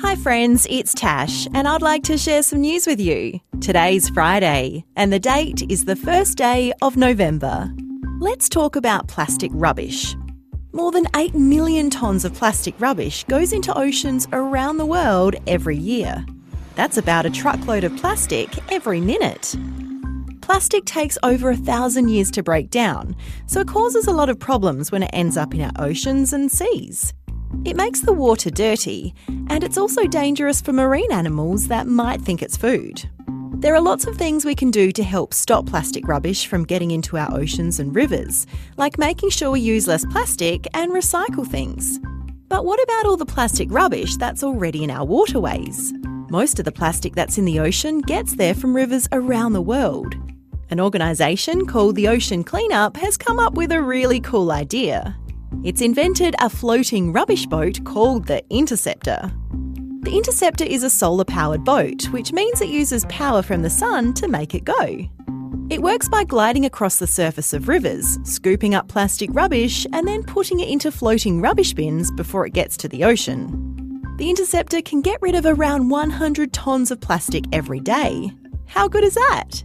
Hi, friends, it's Tash, and I'd like to share some news with you. Today's Friday, and the date is the first day of November. Let's talk about plastic rubbish. More than 8 million tonnes of plastic rubbish goes into oceans around the world every year. That's about a truckload of plastic every minute. Plastic takes over a thousand years to break down, so it causes a lot of problems when it ends up in our oceans and seas. It makes the water dirty, and it's also dangerous for marine animals that might think it's food. There are lots of things we can do to help stop plastic rubbish from getting into our oceans and rivers, like making sure we use less plastic and recycle things. But what about all the plastic rubbish that's already in our waterways? Most of the plastic that's in the ocean gets there from rivers around the world. An organisation called the Ocean Cleanup has come up with a really cool idea. It's invented a floating rubbish boat called the Interceptor. The Interceptor is a solar powered boat, which means it uses power from the sun to make it go. It works by gliding across the surface of rivers, scooping up plastic rubbish, and then putting it into floating rubbish bins before it gets to the ocean. The Interceptor can get rid of around 100 tonnes of plastic every day. How good is that?